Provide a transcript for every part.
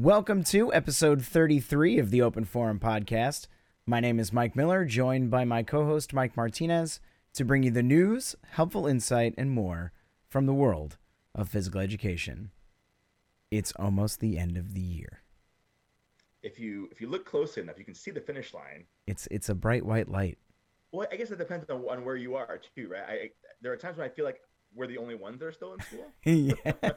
Welcome to episode 33 of the Open Forum podcast. My name is Mike Miller, joined by my co host Mike Martinez, to bring you the news, helpful insight, and more from the world of physical education. It's almost the end of the year. If you if you look closely enough, you can see the finish line. It's it's a bright white light. Well, I guess it depends on, on where you are too, right? I, I, there are times when I feel like we're the only ones that are still in school. yeah.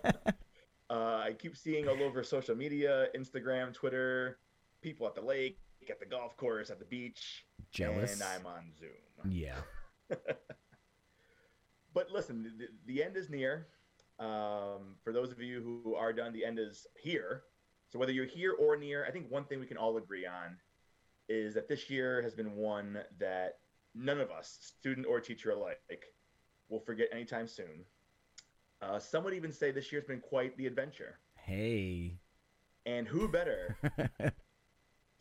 Uh, I keep seeing all over social media, Instagram, Twitter, people at the lake, at the golf course, at the beach. Jealous. And I'm on Zoom. Yeah. but listen, the, the end is near. Um, for those of you who are done, the end is here. So whether you're here or near, I think one thing we can all agree on is that this year has been one that none of us, student or teacher alike, will forget anytime soon. Uh, some would even say this year's been quite the adventure. Hey. And who better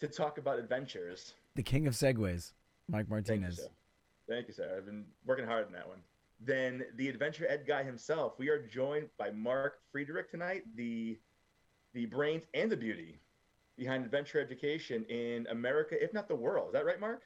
to talk about adventures? The king of segways, Mike Martinez. Thank you, sir. Thank you, sir. I've been working hard on that one. Then the adventure ed guy himself. We are joined by Mark Friedrich tonight, the the brains and the beauty behind adventure education in America, if not the world. Is that right, Mark?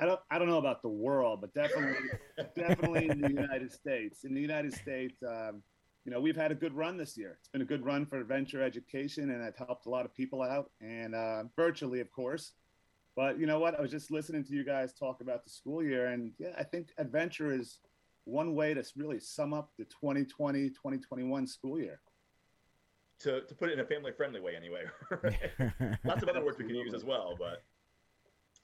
I don't I don't know about the world, but definitely definitely in the United States. In the United States, um, you know, we've had a good run this year. It's been a good run for adventure education, and I've helped a lot of people out, and uh, virtually, of course. But you know what? I was just listening to you guys talk about the school year, and yeah, I think adventure is one way to really sum up the 2020 2021 school year. To, to put it in a family friendly way, anyway. Lots of other words we can use as well, but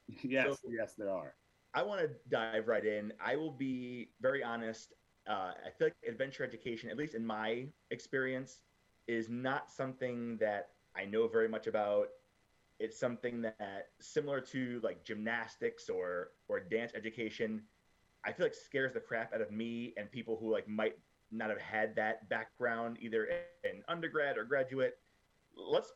yes, so, yes, there are. I want to dive right in. I will be very honest. Uh, I feel like adventure education, at least in my experience, is not something that I know very much about. It's something that, similar to like gymnastics or or dance education, I feel like scares the crap out of me and people who like might not have had that background either in undergrad or graduate. Let's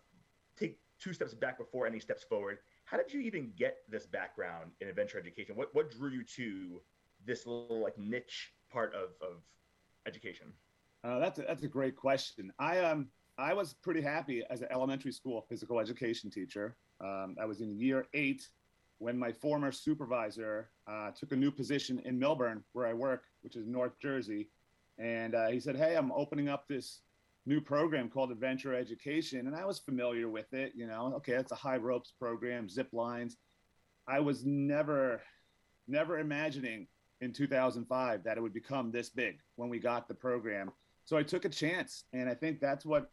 take two steps back before any steps forward how did you even get this background in adventure education? What what drew you to this little like niche part of, of education? Uh, that's a, that's a great question. I um I was pretty happy as an elementary school physical education teacher. Um, I was in year eight when my former supervisor uh, took a new position in Millburn, where I work, which is North Jersey, and uh, he said, "Hey, I'm opening up this new program called Adventure Education, and I was familiar with it. You know, okay, it's a high ropes program, zip lines. I was never, never imagining in 2005 that it would become this big when we got the program. So I took a chance, and I think that's what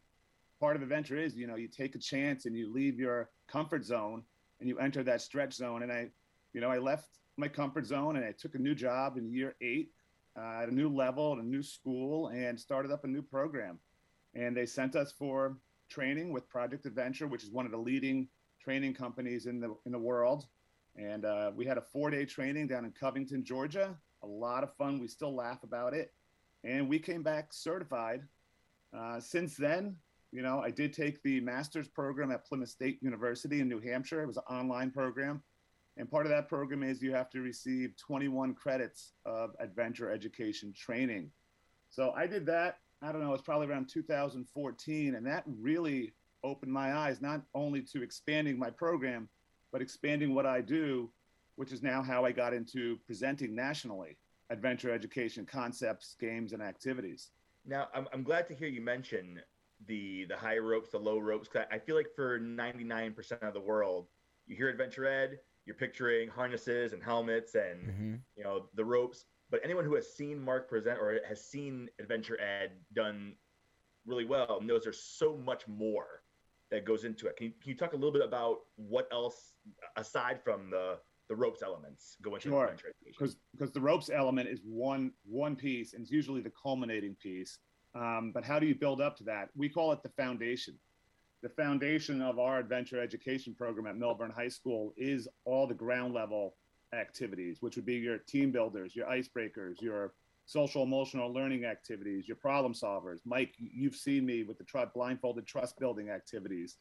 part of adventure is. You know, you take a chance and you leave your comfort zone and you enter that stretch zone. And I, you know, I left my comfort zone and I took a new job in year eight uh, at a new level, at a new school, and started up a new program and they sent us for training with Project Adventure, which is one of the leading training companies in the in the world. And uh, we had a four-day training down in Covington, Georgia. A lot of fun. We still laugh about it, and we came back certified. Uh, since then, you know, I did take the master's program at Plymouth State University in New Hampshire. It was an online program. And part of that program is you have to receive 21 credits of adventure education training. So I did that I don't know, it's probably around 2014. And that really opened my eyes, not only to expanding my program, but expanding what I do, which is now how I got into presenting nationally adventure education concepts, games, and activities. Now, I'm, I'm glad to hear you mention the the high ropes, the low ropes. Cause I feel like for 99% of the world, you hear adventure ed, you're picturing harnesses and helmets and mm-hmm. you know the ropes but anyone who has seen Mark present or has seen Adventure Ed done really well knows there's so much more that goes into it. Can you, can you talk a little bit about what else aside from the the ropes elements go into sure. adventure Because because the ropes element is one one piece and it's usually the culminating piece. Um, but how do you build up to that? We call it the foundation. The foundation of our adventure education program at Millburn High School is all the ground level activities, which would be your team builders, your icebreakers, your social emotional learning activities, your problem solvers. Mike, you've seen me with the tr- blindfolded trust building activities.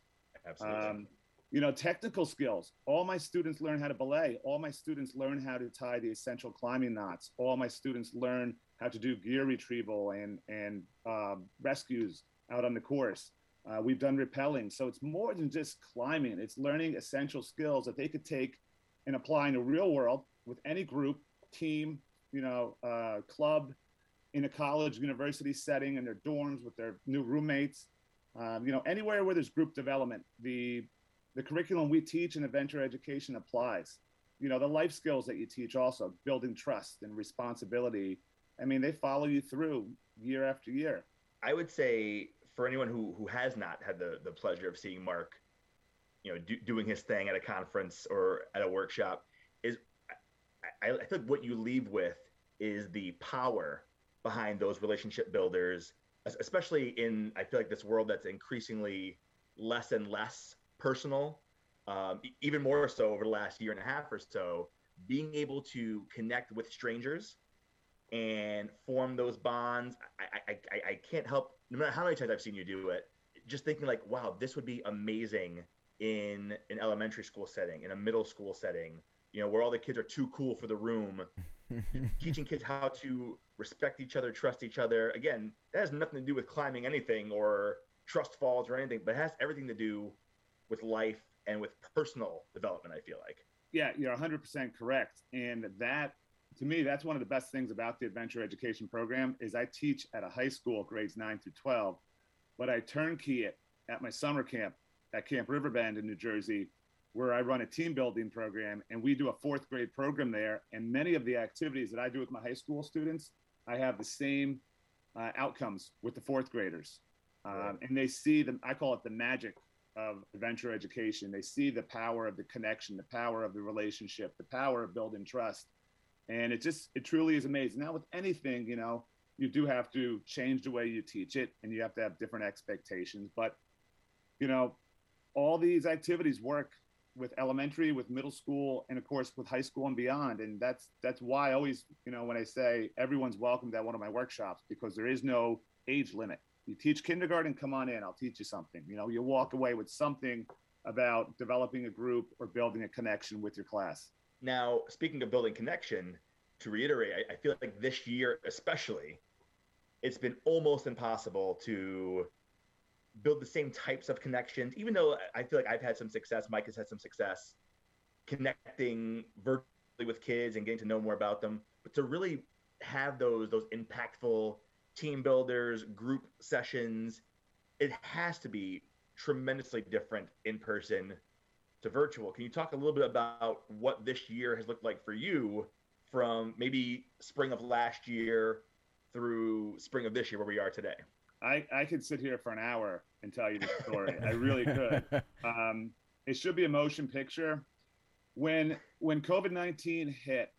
Absolutely. Um, you know, technical skills. All my students learn how to belay. All my students learn how to tie the essential climbing knots. All my students learn how to do gear retrieval and and um, rescues out on the course. Uh, we've done rappelling. So it's more than just climbing, it's learning essential skills that they could take and apply in the real world with any group, team, you know, uh, club, in a college, university setting, in their dorms with their new roommates. Um, you know, anywhere where there's group development, the the curriculum we teach in adventure education applies. You know, the life skills that you teach also, building trust and responsibility. I mean, they follow you through year after year. I would say for anyone who who has not had the the pleasure of seeing Mark, you know, do, doing his thing at a conference or at a workshop, is I, I think what you leave with is the power behind those relationship builders, especially in I feel like this world that's increasingly less and less personal, um, even more so over the last year and a half or so. Being able to connect with strangers and form those bonds, I, I, I, I can't help no matter how many times I've seen you do it, just thinking like, wow, this would be amazing in an elementary school setting, in a middle school setting, you know, where all the kids are too cool for the room, teaching kids how to respect each other, trust each other. Again, that has nothing to do with climbing anything or trust falls or anything, but it has everything to do with life and with personal development, I feel like. Yeah, you're 100% correct. And that, to me, that's one of the best things about the adventure education program is I teach at a high school, grades 9 through 12, but I turnkey it at my summer camp at Camp Riverbend in New Jersey where I run a team building program and we do a fourth grade program there. And many of the activities that I do with my high school students, I have the same uh, outcomes with the fourth graders. Um, and they see the, I call it the magic of adventure education. They see the power of the connection, the power of the relationship, the power of building trust. And it just, it truly is amazing. Now, with anything, you know, you do have to change the way you teach it and you have to have different expectations. But, you know, all these activities work with elementary, with middle school, and of course with high school and beyond. And that's that's why I always, you know, when I say everyone's welcome at one of my workshops because there is no age limit. You teach kindergarten, come on in, I'll teach you something. You know, you walk away with something about developing a group or building a connection with your class. Now, speaking of building connection, to reiterate, I, I feel like this year especially, it's been almost impossible to build the same types of connections, even though I feel like I've had some success, Mike has had some success connecting virtually with kids and getting to know more about them. But to really have those those impactful team builders, group sessions, it has to be tremendously different in person to virtual. Can you talk a little bit about what this year has looked like for you from maybe spring of last year through spring of this year where we are today? I, I could sit here for an hour and tell you the story. I really could. Um, it should be a motion picture. When when COVID nineteen hit,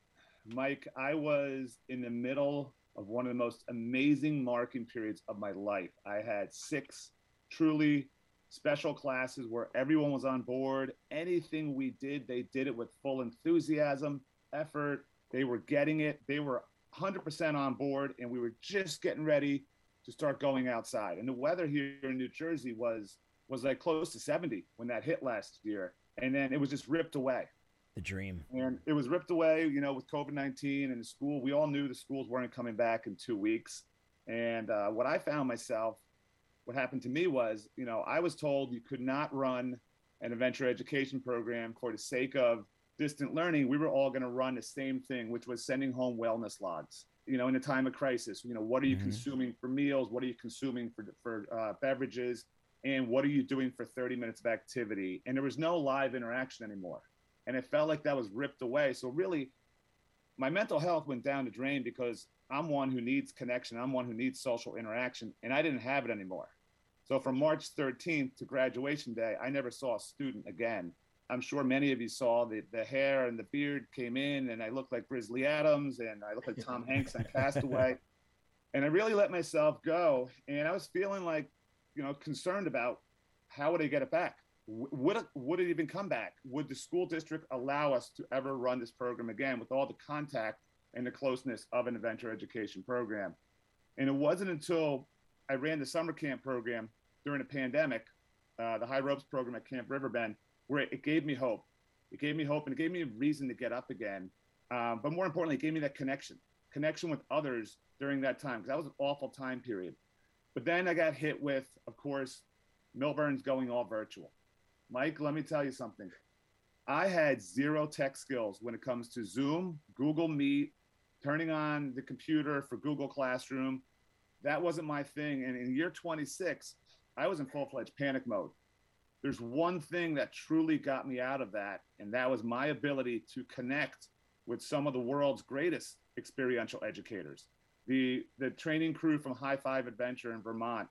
Mike, I was in the middle of one of the most amazing marking periods of my life. I had six truly special classes where everyone was on board. Anything we did, they did it with full enthusiasm, effort. They were getting it. They were 100% on board, and we were just getting ready to start going outside. And the weather here in New Jersey was was like close to 70 when that hit last year, and then it was just ripped away. The dream. And it was ripped away, you know, with COVID 19 and the school. We all knew the schools weren't coming back in two weeks. And uh, what I found myself, what happened to me was, you know, I was told you could not run an adventure education program for the sake of distant learning. We were all going to run the same thing, which was sending home wellness logs you know, in a time of crisis, you know, what are you mm-hmm. consuming for meals? What are you consuming for, for uh, beverages? And what are you doing for 30 minutes of activity? And there was no live interaction anymore. And it felt like that was ripped away. So really, my mental health went down the drain because I'm one who needs connection. I'm one who needs social interaction, and I didn't have it anymore. So from March 13th to graduation day, I never saw a student again. I'm sure many of you saw the, the hair and the beard came in, and I looked like Grizzly Adams, and I looked like Tom Hanks on Castaway. And I really let myself go, and I was feeling like, you know, concerned about how would I get it back? Would it, would it even come back? Would the school district allow us to ever run this program again with all the contact and the closeness of an adventure education program? And it wasn't until I ran the summer camp program during the pandemic, uh, the High Ropes program at Camp Riverbend, where it gave me hope. It gave me hope and it gave me a reason to get up again. Um, but more importantly, it gave me that connection, connection with others during that time because that was an awful time period. But then I got hit with, of course, Millburn's going all virtual. Mike, let me tell you something. I had zero tech skills when it comes to Zoom, Google Meet, turning on the computer for Google Classroom. That wasn't my thing. And in year 26, I was in full fledged panic mode. There's one thing that truly got me out of that, and that was my ability to connect with some of the world's greatest experiential educators. The, the training crew from High Five Adventure in Vermont,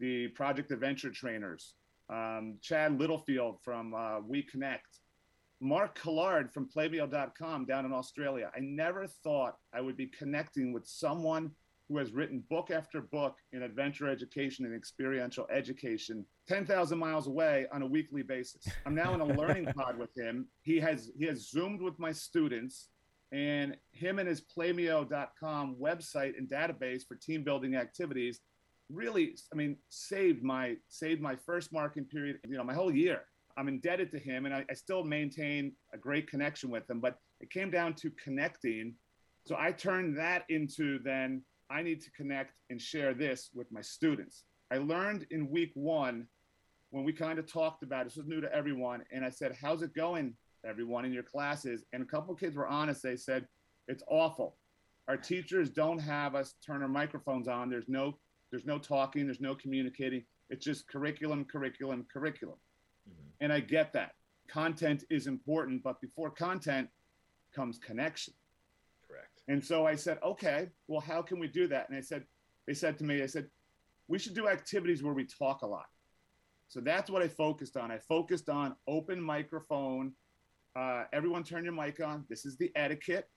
the Project Adventure trainers, um, Chad Littlefield from uh, We Connect, Mark Collard from Playmeo.com down in Australia. I never thought I would be connecting with someone who has written book after book in adventure education and experiential education 10,000 miles away on a weekly basis. I'm now in a learning pod with him. He has he has zoomed with my students and him and his playmeo.com website and database for team building activities really I mean saved my saved my first marking period, you know, my whole year. I'm indebted to him and I, I still maintain a great connection with him, but it came down to connecting. So I turned that into then I need to connect and share this with my students. I learned in week one when we kind of talked about it, this was new to everyone, and I said, How's it going, everyone, in your classes? And a couple of kids were honest. They said, It's awful. Our teachers don't have us turn our microphones on. There's no there's no talking, there's no communicating. It's just curriculum, curriculum, curriculum. Mm-hmm. And I get that. Content is important, but before content comes connection. Correct. And so I said, okay, well, how can we do that? And I said, they said to me, I said, we should do activities where we talk a lot. So that's what I focused on. I focused on open microphone. Uh, everyone turn your mic on. This is the etiquette.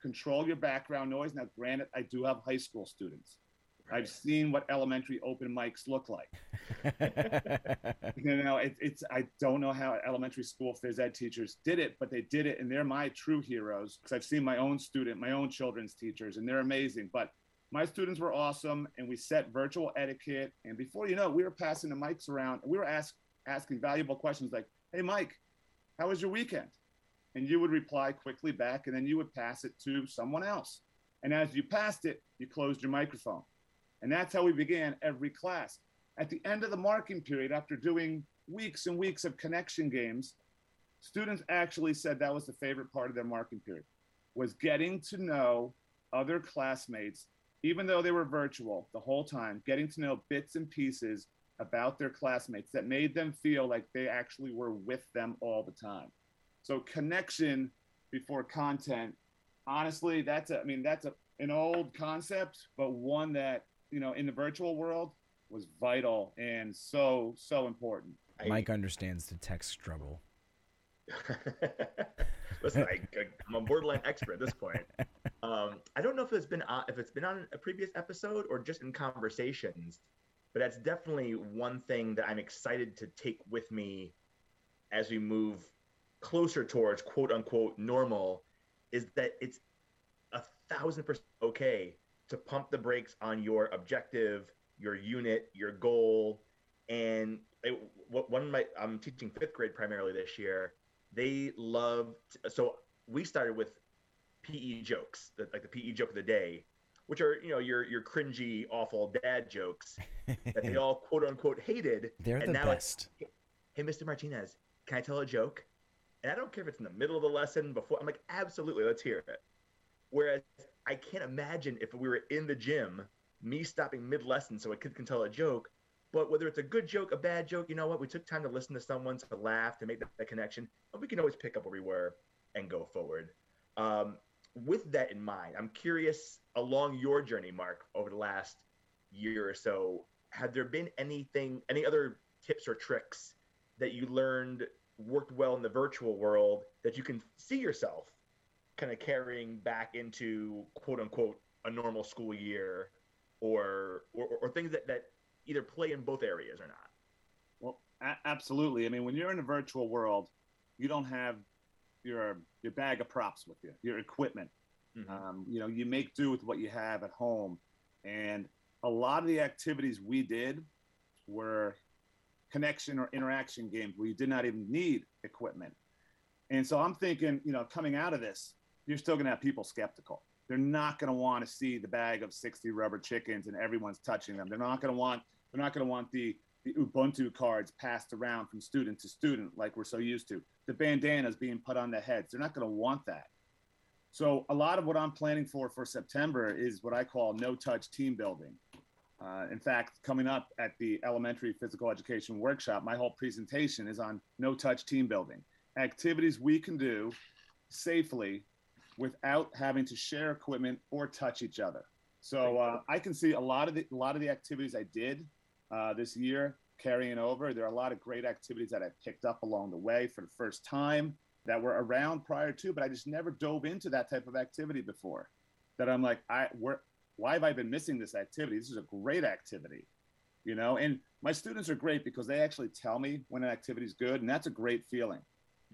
Control your background noise. Now, granted, I do have high school students. Right. I've seen what elementary open mics look like. you know, it, it's I don't know how elementary school phys ed teachers did it, but they did it, and they're my true heroes because I've seen my own student, my own children's teachers, and they're amazing. But my students were awesome, and we set virtual etiquette. And before you know, we were passing the mics around, and we were ask, asking valuable questions like, "Hey, Mike, how was your weekend?" And you would reply quickly back, and then you would pass it to someone else. And as you passed it, you closed your microphone and that's how we began every class. At the end of the marking period, after doing weeks and weeks of connection games, students actually said that was the favorite part of their marking period, was getting to know other classmates, even though they were virtual the whole time, getting to know bits and pieces about their classmates that made them feel like they actually were with them all the time. So connection before content, honestly, that's a, I mean, that's a, an old concept, but one that you know, in the virtual world was vital and so, so important. Mike understands the tech struggle. Listen, I, am a borderline expert at this point. Um, I don't know if it's been on, if it's been on a previous episode or just in conversations, but that's definitely one thing that I'm excited to take with me as we move closer towards quote unquote normal. Is that it's a thousand percent okay to pump the brakes on your objective, your unit, your goal. And it, one of my, I'm teaching fifth grade primarily this year. They love, so we started with PE jokes, like the PE joke of the day, which are, you know, your, your cringy, awful dad jokes that they all quote unquote hated. They're and the now best. It's, hey, Mr. Martinez, can I tell a joke? And I don't care if it's in the middle of the lesson before. I'm like, absolutely, let's hear it. Whereas I can't imagine if we were in the gym, me stopping mid lesson so a kid can tell a joke. But whether it's a good joke, a bad joke, you know what? We took time to listen to someone, to laugh, to make that, that connection, and we can always pick up where we were and go forward. Um, with that in mind, I'm curious along your journey, Mark, over the last year or so, have there been anything, any other tips or tricks that you learned worked well in the virtual world that you can see yourself kind of carrying back into quote unquote a normal school year or or, or things that, that either play in both areas or not well a- absolutely i mean when you're in a virtual world you don't have your your bag of props with you your equipment mm-hmm. um, you know you make do with what you have at home and a lot of the activities we did were connection or interaction games where you did not even need equipment and so i'm thinking you know coming out of this you're still going to have people skeptical. They're not going to want to see the bag of 60 rubber chickens and everyone's touching them. They're not going to want they're not going to want the the Ubuntu cards passed around from student to student like we're so used to. The bandanas being put on the heads. They're not going to want that. So a lot of what I'm planning for for September is what I call no-touch team building. Uh, in fact, coming up at the elementary physical education workshop, my whole presentation is on no-touch team building, activities we can do safely without having to share equipment or touch each other. So uh, I can see a lot of the a lot of the activities I did uh, this year carrying over. There are a lot of great activities that I picked up along the way for the first time that were around prior to, but I just never dove into that type of activity before. That I'm like, I where why have I been missing this activity? This is a great activity, you know. And my students are great because they actually tell me when an activity is good, and that's a great feeling.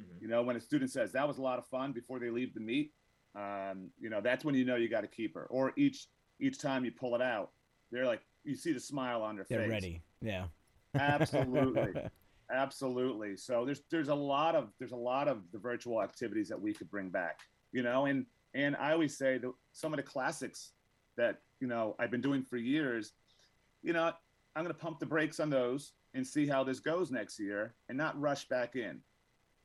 Mm-hmm. You know, when a student says that was a lot of fun before they leave the meet, um, you know, that's when you know you got to keep her. Or each each time you pull it out, they're like, you see the smile on their they're face. They're ready. Yeah. Absolutely. Absolutely. So there's there's a lot of there's a lot of the virtual activities that we could bring back, you know, and and I always say that some of the classics that you know I've been doing for years, you know, I'm going to pump the brakes on those and see how this goes next year, and not rush back in,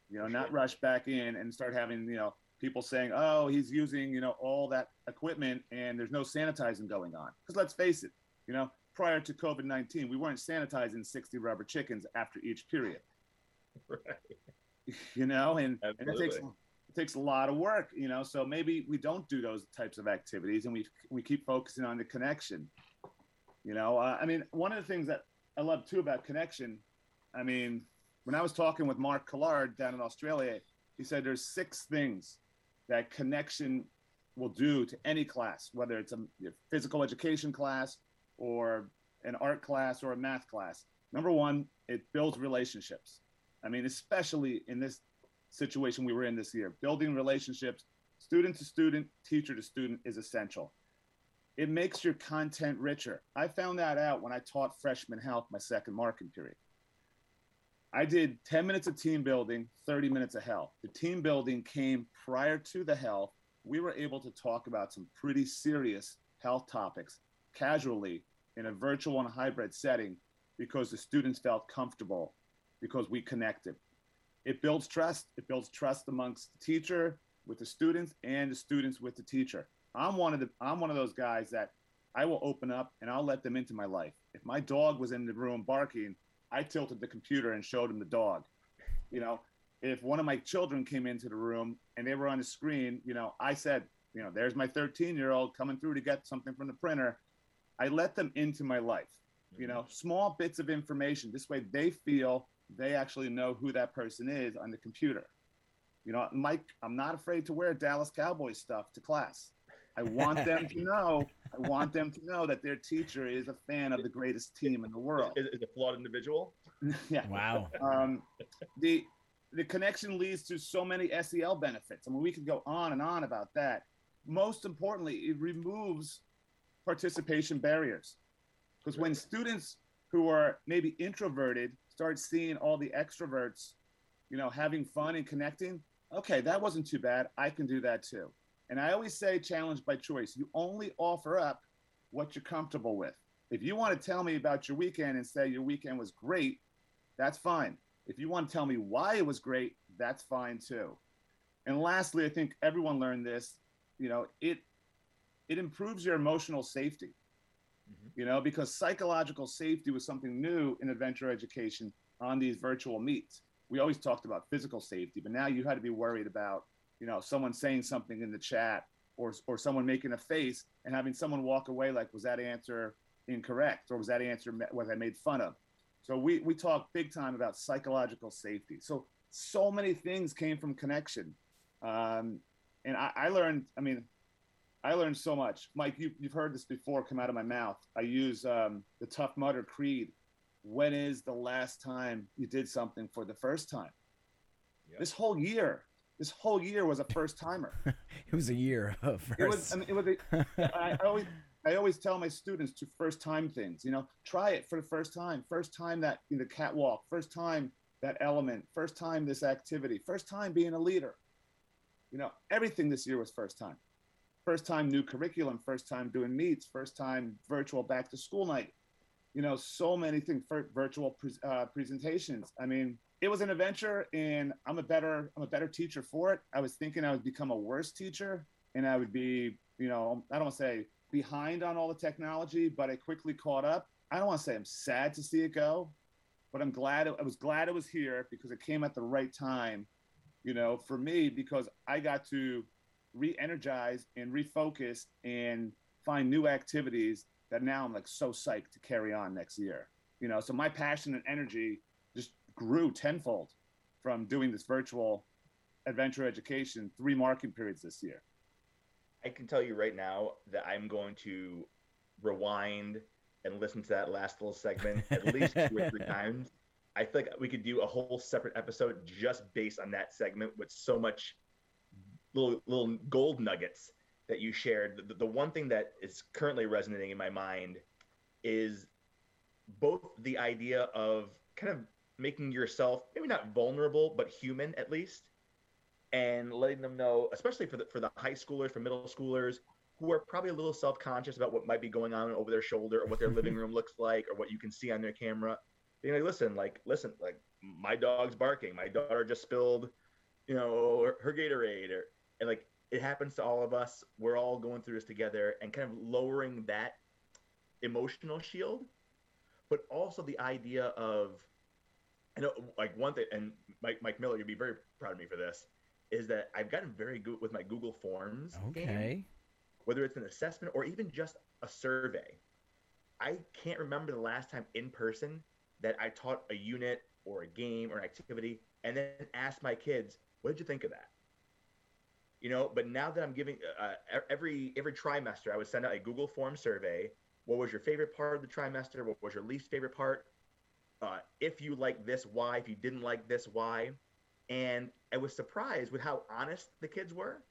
you know, not rush back in and start having you know people saying, oh, he's using you know all that equipment and there's no sanitizing going on. Because let's face it, you know, prior to COVID 19, we weren't sanitizing 60 rubber chickens after each period. Right. You know, and, and it takes it takes a lot of work, you know. So maybe we don't do those types of activities and we we keep focusing on the connection. You know, uh, I mean, one of the things that I love too about connection, I mean, when I was talking with Mark Collard down in Australia, he said there's six things that connection will do to any class, whether it's a physical education class, or an art class or a math class. Number one, it builds relationships. I mean, especially in this situation we were in this year, building relationships, student to student, teacher to student is essential. It makes your content richer. I found that out when I taught freshman health my second marking period. I did 10 minutes of team building, 30 minutes of health. The team building came prior to the health. We were able to talk about some pretty serious health topics casually in a virtual and hybrid setting because the students felt comfortable because we connected. It builds trust. It builds trust amongst the teacher with the students and the students with the teacher. I'm one of the I'm one of those guys that I will open up and I'll let them into my life. If my dog was in the room barking, I tilted the computer and showed him the dog. You know, if one of my children came into the room and they were on the screen, you know, I said, you know, there's my 13 year old coming through to get something from the printer. I let them into my life, you know, mm-hmm. small bits of information. This way they feel they actually know who that person is on the computer. You know, Mike, I'm not afraid to wear Dallas Cowboys stuff to class. I want them to know. I want them to know that their teacher is a fan of the greatest team in the world. Is, is a flawed individual? yeah. Wow. Um, the the connection leads to so many SEL benefits. I mean, we could go on and on about that. Most importantly, it removes participation barriers. Because when students who are maybe introverted start seeing all the extroverts, you know, having fun and connecting, okay, that wasn't too bad. I can do that too. And I always say challenge by choice. You only offer up what you're comfortable with. If you want to tell me about your weekend and say your weekend was great, that's fine. If you want to tell me why it was great, that's fine too. And lastly, I think everyone learned this, you know, it it improves your emotional safety. Mm-hmm. You know, because psychological safety was something new in adventure education on these virtual meets. We always talked about physical safety, but now you had to be worried about, you know, someone saying something in the chat or or someone making a face and having someone walk away like, was that answer incorrect or was that answer was I made fun of? So we we talk big time about psychological safety. So so many things came from connection, um, and I, I learned. I mean, I learned so much. Mike, you, you've heard this before come out of my mouth. I use um, the Tough Mudder Creed. When is the last time you did something for the first time? Yep. This whole year, this whole year was a first timer. it was a year of first. It was. I mean, it was. A, I, I always, I always tell my students to first time things. You know, try it for the first time. First time that in the catwalk. First time that element. First time this activity. First time being a leader. You know, everything this year was first time first time new curriculum, first time doing meets, first time virtual back to school night. you know, so many things for virtual pre- uh, presentations. I mean, it was an adventure, and I'm a better I'm a better teacher for it. I was thinking I would become a worse teacher, and I would be, you know, I don't want to say behind on all the technology, but I quickly caught up. I don't want to say I'm sad to see it go, but I'm glad it, I was glad it was here because it came at the right time, you know, for me because I got to re-energize and refocus and find new activities that now I'm like so psyched to carry on next year. You know, so my passion and energy just grew tenfold from doing this virtual adventure education three marking periods this year. I can tell you right now that I'm going to rewind and listen to that last little segment at least two or three times. I feel like we could do a whole separate episode just based on that segment with so much little little gold nuggets that you shared. The, the one thing that is currently resonating in my mind is both the idea of kind of making yourself maybe not vulnerable but human at least and letting them know especially for the for the high schoolers for middle schoolers who are probably a little self-conscious about what might be going on over their shoulder or what their living room looks like or what you can see on their camera being like listen like listen like my dog's barking my daughter just spilled you know her, her gatorade or and like it happens to all of us we're all going through this together and kind of lowering that emotional shield but also the idea of I know like one thing and Mike Mike Miller you'd be very proud of me for this is that I've gotten very good with my Google Forms Okay. game, whether it's an assessment or even just a survey. I can't remember the last time in person that I taught a unit or a game or an activity and then asked my kids, "What did you think of that?" You know, but now that I'm giving uh, e- every every trimester, I would send out a Google Form survey. What was your favorite part of the trimester? What was your least favorite part? Uh, if you like this, why? If you didn't like this, why? And I was surprised with how honest the kids were.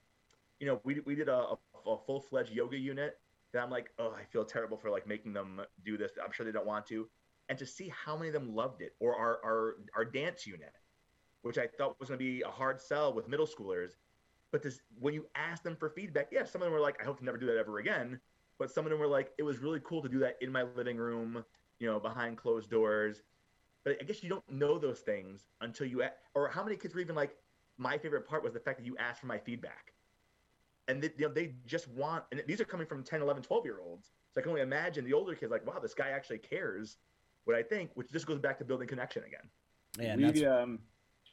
You know, we, we did a, a, a full fledged yoga unit that I'm like, oh, I feel terrible for like making them do this. I'm sure they don't want to. And to see how many of them loved it, or our our, our dance unit, which I thought was going to be a hard sell with middle schoolers, but this when you ask them for feedback, yeah, some of them were like, I hope to never do that ever again. But some of them were like, it was really cool to do that in my living room, you know, behind closed doors. But I guess you don't know those things until you, a- or how many kids were even like, my favorite part was the fact that you asked for my feedback. And they, you know, they just want, and these are coming from 10, 11, 12 year olds. So I can only imagine the older kids like, wow, this guy actually cares what I think, which just goes back to building connection again. Yeah, we um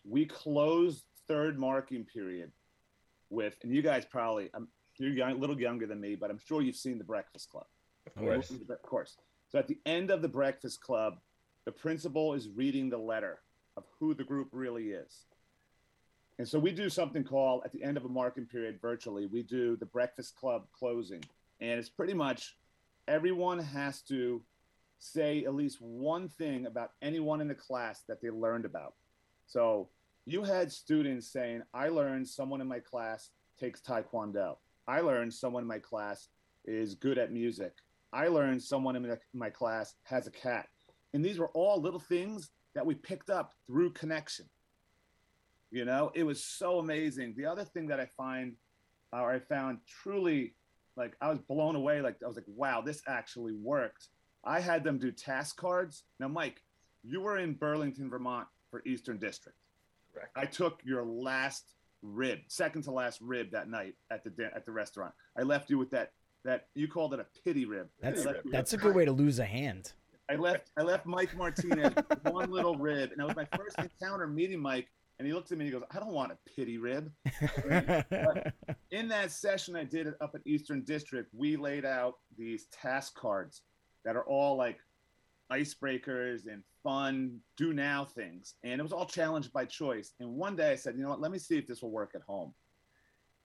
we closed third marking period with, and you guys probably um, you're young, a little younger than me, but I'm sure you've seen the Breakfast Club. Of course. Of course. So at the end of the Breakfast Club, the principal is reading the letter of who the group really is. And so we do something called at the end of a marking period virtually, we do the Breakfast Club closing. And it's pretty much everyone has to say at least one thing about anyone in the class that they learned about. So you had students saying, I learned someone in my class takes Taekwondo. I learned someone in my class is good at music. I learned someone in my- class has a cat. And these were all little things that we picked up through connection. You know, it was so amazing. The other thing that I find, or I found truly like, I was blown away. Like, I was like, wow, this actually worked. I had them do task cards. Now, Mike, you were in Burlington, Vermont for Eastern District. Correct. I took your last rib, second to last rib that night at the at the restaurant. I left you with that that you called it a pity rib. that's I left you that's a good way to lose a hand. I left I left Mike Martinez one little rib, and that was my first encounter meeting Mike. And he looks at me and he goes, "I don't want a pity rib." In that session I did it up at Eastern District, we laid out these task cards that are all like icebreakers and fun do now things. And it was all challenged by choice. And one day I said, you know what, let me see if this will work at home.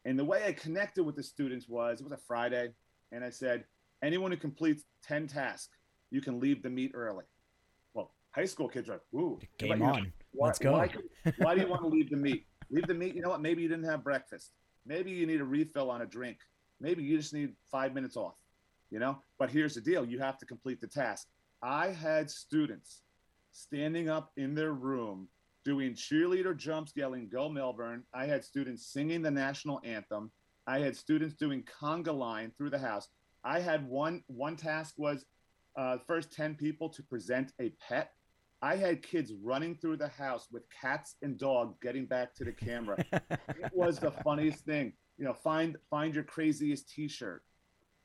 And the way I connected with the students was it was a Friday, and I said, anyone who completes 10 tasks, you can leave the meet early. Well, high school kids are like, ooh, Game know, on. why, Let's go. Why, why do you want to leave the meet? Leave the meet. You know what? Maybe you didn't have breakfast. Maybe you need a refill on a drink. Maybe you just need five minutes off. You know. But here's the deal: you have to complete the task. I had students standing up in their room doing cheerleader jumps, yelling "Go Millburn!" I had students singing the national anthem. I had students doing conga line through the house. I had one. One task was uh, first 10 people to present a pet. I had kids running through the house with cats and dogs getting back to the camera. it was the funniest thing. You know, find find your craziest T-shirt.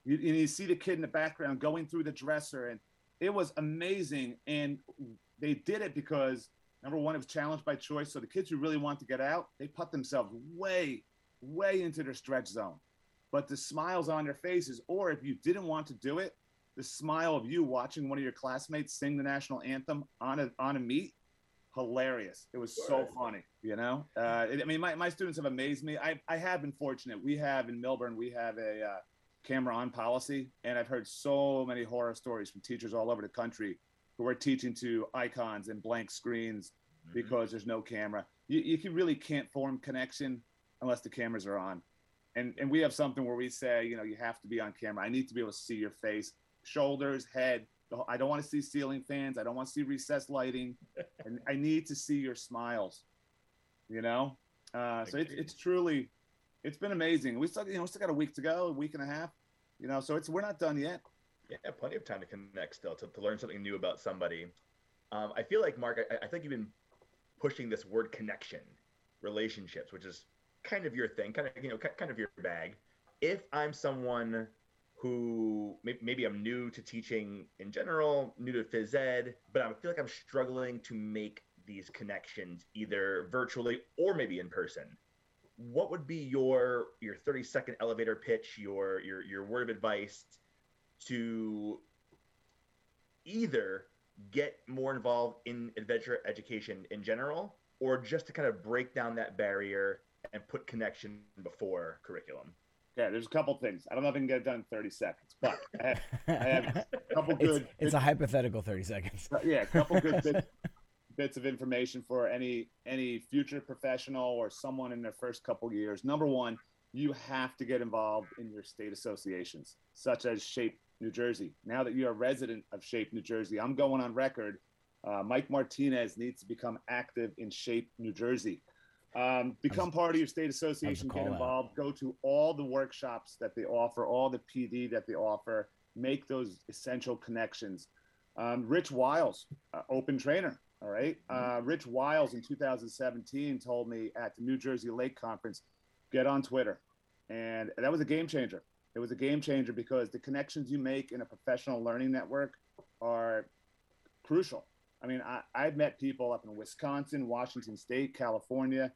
You, and you see the kid in the background going through the dresser, and it was amazing. And they did it because number one, it was challenged by choice. So the kids who really want to get out, they put themselves way, way into their stretch zone. But the smiles on their faces, or if you didn't want to do it, the smile of you watching one of your classmates sing the national anthem on a on a meet, hilarious. It was so funny, you know. Uh, it, I mean, my, my students have amazed me. I I have been fortunate. We have in Millburn, we have a uh, camera on policy, and I've heard so many horror stories from teachers all over the country who are teaching to icons and blank screens mm-hmm. because there's no camera. You you really can't form connection unless the cameras are on. And, and we have something where we say, you know, you have to be on camera. I need to be able to see your face shoulders, head. I don't want to see ceiling fans. I don't want to see recessed lighting, and I need to see your smiles. You know, uh, so it's it's truly, it's been amazing. We still you know we still got a week to go, a week and a half. You know, so it's we're not done yet. Yeah, plenty of time to connect still to, to learn something new about somebody. Um, I feel like Mark, I, I think you've been pushing this word connection, relationships, which is kind of your thing, kind of you know, kind of your bag. If I'm someone who maybe I'm new to teaching in general, new to phys ed, but I feel like I'm struggling to make these connections either virtually or maybe in person. What would be your your 30 second elevator pitch, your your your word of advice to either get more involved in adventure education in general or just to kind of break down that barrier and put connection before curriculum? Okay, there's a couple things. I don't know if I can get it done in 30 seconds, but I have, I have a couple good. It's, it's a hypothetical 30 seconds. Uh, yeah, a couple good bits, of information for any any future professional or someone in their first couple years. Number one, you have to get involved in your state associations, such as Shape New Jersey. Now that you're a resident of Shape New Jersey, I'm going on record. Uh, Mike Martinez needs to become active in Shape New Jersey. Um, become was, part of your state association, get involved, go to all the workshops that they offer, all the PD that they offer, make those essential connections. Um, Rich Wiles, uh, open trainer. All right. Mm-hmm. Uh, Rich Wiles in 2017 told me at the New Jersey Lake Conference, get on Twitter. And that was a game changer. It was a game changer because the connections you make in a professional learning network are crucial. I mean, I, I've met people up in Wisconsin, Washington State, California,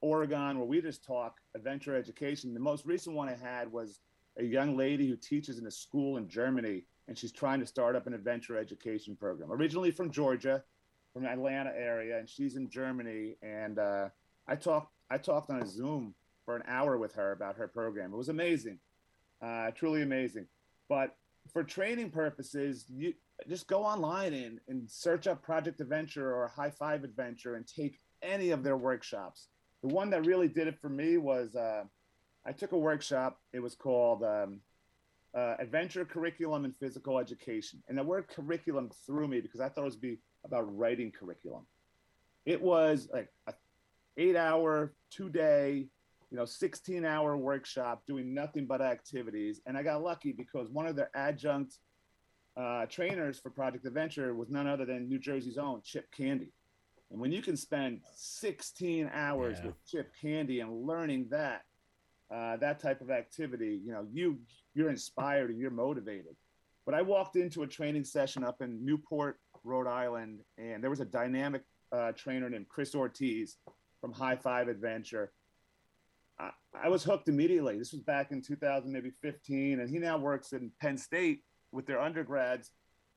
Oregon, where we just talk adventure education. The most recent one I had was a young lady who teaches in a school in Germany, and she's trying to start up an adventure education program. Originally from Georgia, from the Atlanta area, and she's in Germany. And uh, I talked I talked on a Zoom for an hour with her about her program. It was amazing, uh, truly amazing. But for training purposes, you just go online and, and search up Project Adventure or High Five Adventure and take any of their workshops the one that really did it for me was uh, I took a workshop. It was called um, uh, Adventure Curriculum and Physical Education. And the word curriculum threw me because I thought it would be about writing curriculum. It was like a eight hour, two day, you know, 16 hour workshop doing nothing but activities. And I got lucky because one of their adjunct uh, trainers for Project Adventure was none other than New Jersey's own Chip Candy. And when you can spend 16 hours yeah. with Chip Candy and learning that, uh, that type of activity, you know, you you're inspired and you're motivated. But I walked into a training session up in Newport, Rhode Island, and there was a dynamic uh, trainer named Chris Ortiz from High Five Adventure. I, I was hooked immediately. This was back in 2000, maybe 15, and he now works in Penn State with their undergrads.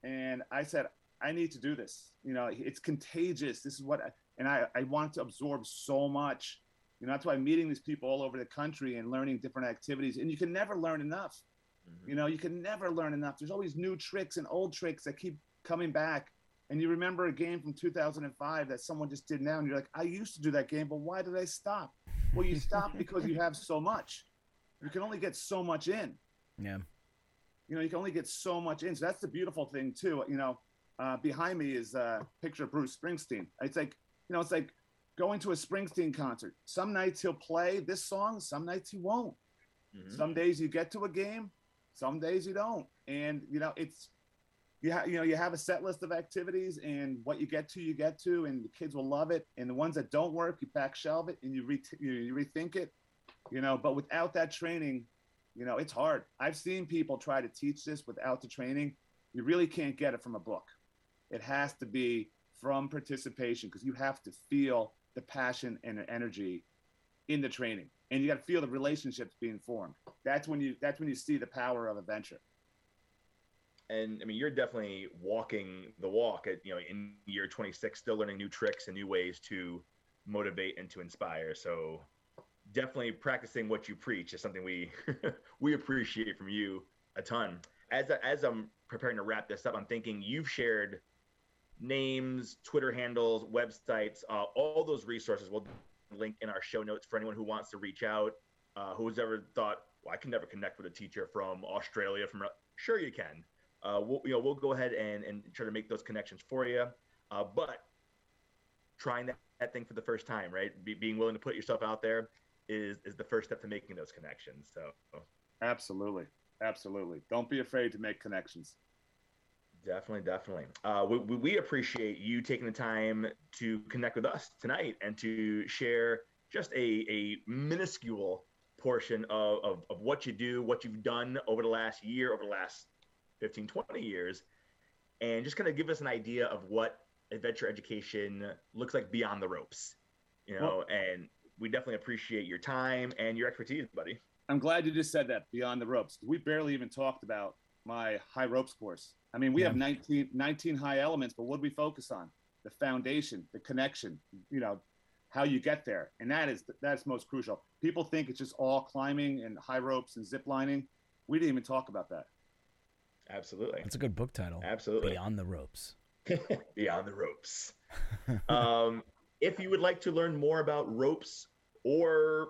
And I said, I need to do this. You know, it's contagious. This is what, I, and I, I want to absorb so much. You know, that's why I'm meeting these people all over the country and learning different activities. And you can never learn enough. Mm-hmm. You know, you can never learn enough. There's always new tricks and old tricks that keep coming back. And you remember a game from 2005 that someone just did now, and you're like, I used to do that game, but why did I stop? Well, you stop because you have so much. You can only get so much in. Yeah. You know, you can only get so much in. So that's the beautiful thing too. You know, uh, behind me is a picture of Bruce Springsteen. It's like, you know, it's like going to a Springsteen concert. Some nights he'll play this song, some nights he won't. Mm-hmm. Some days you get to a game, some days you don't. And, you know, it's, you, ha- you know you have a set list of activities and what you get to you get to and the kids will love it. And the ones that don't work you back shelve it and you, re- you, you rethink it you know. But without that training you know it's hard. I've seen people try to teach this without the training. You really can't get it from a book. It has to be from participation because you have to feel the passion and the energy in the training. And you got to feel the relationships being formed. That's when you that's when you see the power of adventure and I mean, you're definitely walking the walk at you know in year 26, still learning new tricks and new ways to motivate and to inspire. So definitely practicing what you preach is something we we appreciate from you a ton. As as I'm preparing to wrap this up, I'm thinking you've shared names, Twitter handles, websites, uh, all those resources. We'll link in our show notes for anyone who wants to reach out. Uh, who's ever thought, well, I can never connect with a teacher from Australia? From sure you can uh, we'll you know we'll go ahead and and try to make those connections for you. Uh, but trying that, that thing for the first time, right? Be, being willing to put yourself out there is is the first step to making those connections. So absolutely, absolutely, don't be afraid to make connections. Definitely, definitely. Uh, we, we appreciate you taking the time to connect with us tonight and to share just a, a minuscule portion of, of, of what you do, what you've done over the last year, over the last 15, 20 years, and just kind of give us an idea of what adventure education looks like beyond the ropes. You know, well, and we definitely appreciate your time and your expertise, buddy. I'm glad you just said that beyond the ropes. We barely even talked about my high ropes course. I mean, we yeah. have 19, 19 high elements, but what do we focus on? The foundation, the connection, you know, how you get there. And that is that's most crucial. People think it's just all climbing and high ropes and zip lining. We didn't even talk about that. Absolutely. That's a good book title. Absolutely. Beyond the Ropes. Beyond the Ropes. um, if you would like to learn more about ropes or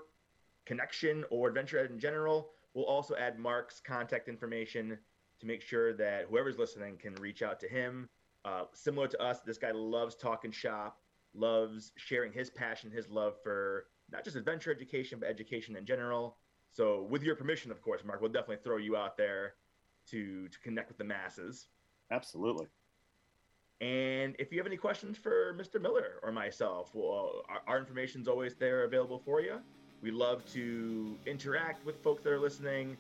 connection or adventure in general, we'll also add Mark's contact information to make sure that whoever's listening can reach out to him. Uh, similar to us, this guy loves talking shop, loves sharing his passion, his love for not just adventure education, but education in general. So, with your permission, of course, Mark, we'll definitely throw you out there to to connect with the masses. Absolutely. And if you have any questions for Mr. Miller or myself, well, our, our information is always there available for you. We love to interact with folks that are listening,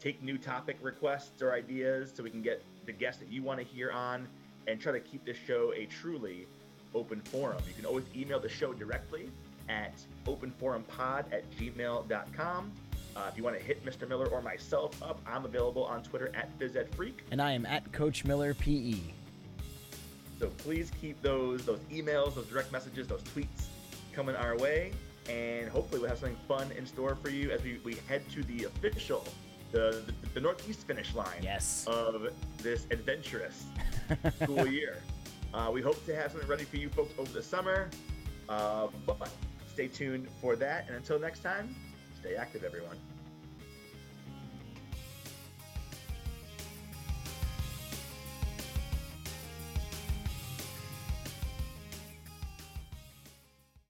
take new topic requests or ideas so we can get the guests that you want to hear on, and try to keep this show a truly open forum. You can always email the show directly at openforumpod at gmail.com. Uh, if you want to hit Mr. Miller or myself up, I'm available on Twitter at FizEdFreak. And I am at Coach Miller PE. So please keep those those emails, those direct messages, those tweets coming our way. And hopefully we'll have something fun in store for you as we, we head to the official, the, the, the Northeast finish line yes. of this adventurous school year. Uh, we hope to have something ready for you folks over the summer. Uh, but stay tuned for that. And until next time, Stay active, everyone.